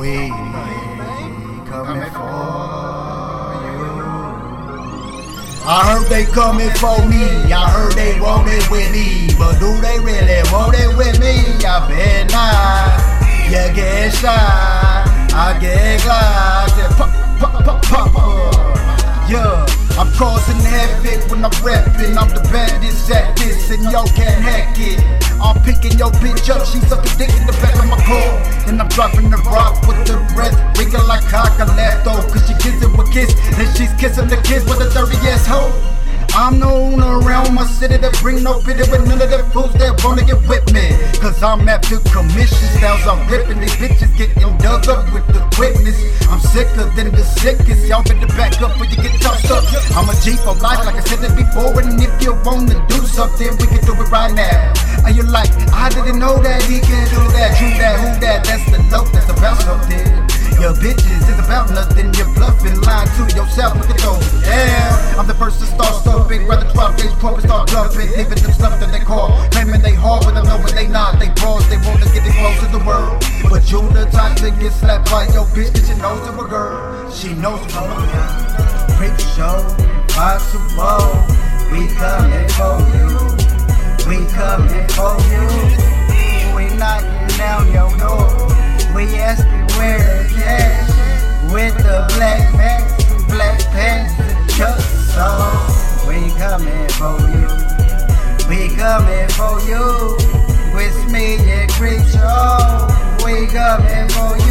We coming for you. I heard they coming for me. I heard they want it with me. But do they really want it with me? I bet not. You get shy. I get glad. Pop, pop, pop, pop, pop. Causing havoc when I'm rapping. I'm the baddest at this, and y'all can't hack it. I'm picking your bitch up, she sucking dick in the back of my car. And I'm dropping the rock with the breath, ringing like cock a left off. Cause she kissing with kiss, and she's kissing the kids with a dirty ass hoe. I'm known around my city to bring no pity with none of the fools that wanna get with me. Cause I'm after commission styles, I'm ripping these bitches getting dug up with the quickness. I'm sicker than the sickest, y'all better back up when you G for life, like I said it before, and if you wanna do something, we can do it right now. And you're like, I didn't know that he can do that, true that, who that, that's the note that's about something. Your bitches is about nothing, you're bluffing, lying to yourself, look at those. Yeah, I'm the first to start stumping, rather 12 days corporate start bluffing, leaving them stuff that they call, claiming they hard, but I know when they not, they bros, they wanna get it close to the world. But you the type to get slapped by your bitch, cause she knows you're a girl, she knows you're a girl. Show, possible, we coming for you, we coming for you, we knocking down your door, we asking where the cash, with the black mask, black pants, and chucks, so we coming for you, we coming for you, with me and Creep Show, oh. we coming for you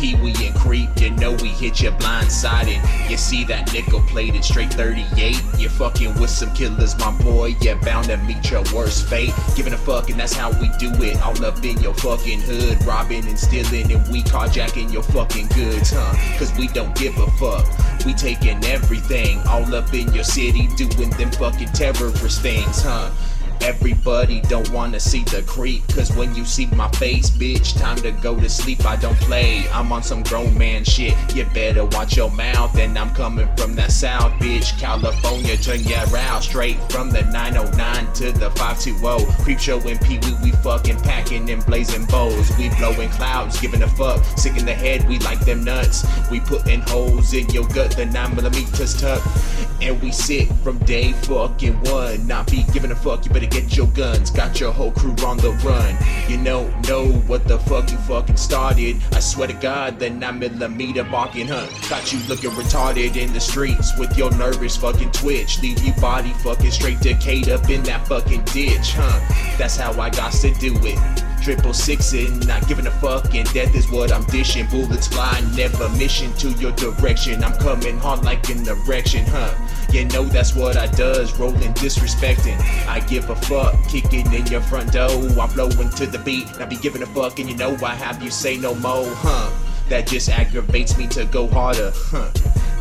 Pee Wee and Creep, you know we hit you blindsided. You see that nickel plated straight 38. You're fucking with some killers, my boy. You're bound to meet your worst fate. Giving a fuck, and that's how we do it. All up in your fucking hood, robbing and stealing, and we carjacking your fucking goods, huh? Cause we don't give a fuck. We taking everything, all up in your city, doing them fucking terrorist things, huh? Everybody don't wanna see the creep Cause when you see my face, bitch, time to go to sleep I don't play, I'm on some grown man shit. You better watch your mouth And I'm coming from the south, bitch. California, turn ya around Straight from the 909 to the 520 Creep show and Pee Wee, we fucking packing and blazing bows We blowing clouds, giving a fuck. Sick in the head, we like them nuts. We putting holes in your gut, the 9 millimeters tuck. And we sick from day fucking one Not be giving a fuck, you better get your guns. Got your whole crew on the run. You know, know what the fuck you fucking started. I swear to God, the 9 millimeter barking hunt. Got you looking retarded in the streets with your nervous fucking twitch. Leave you body fucking straight decayed up in that fucking ditch, huh? That's how I got to do it. Triple sixing, not giving a fuck, and death is what I'm dishing. Bullets fly, never mission to your direction. I'm coming hard like an erection, huh? You know that's what I does, rolling disrespecting. I give a fuck, kicking in your front door. I'm flowing to the beat, not be giving a fuck, and you know I have you say no more, huh? That just aggravates me to go harder, huh?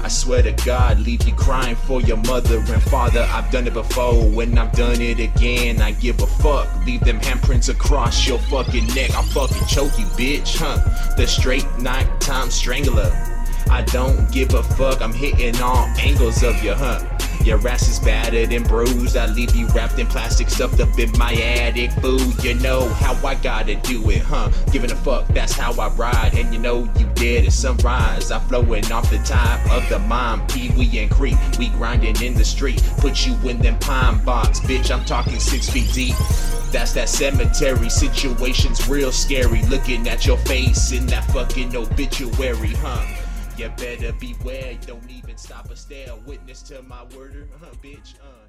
I swear to God, leave you crying for your mother and father. I've done it before, when I've done it again, I give a fuck. Leave them handprints across your fucking neck. I'll fucking choke you, bitch, huh? The straight nighttime strangler. I don't give a fuck, I'm hitting all angles of you, huh? Your ass is battered and bruised. I leave you wrapped in plastic, stuffed up in my attic. Food, you know how I gotta do it, huh? Giving a fuck, that's how I ride. And you know you dead at sunrise. I'm flowing off the top of the mind. Pee Wee and Creep, we grinding in the street. Put you in them pine box, bitch. I'm talking six feet deep. That's that cemetery situation's real scary. Looking at your face in that fucking obituary, huh? You better beware, don't even stop or stare. Witness to my word, huh, bitch, uh.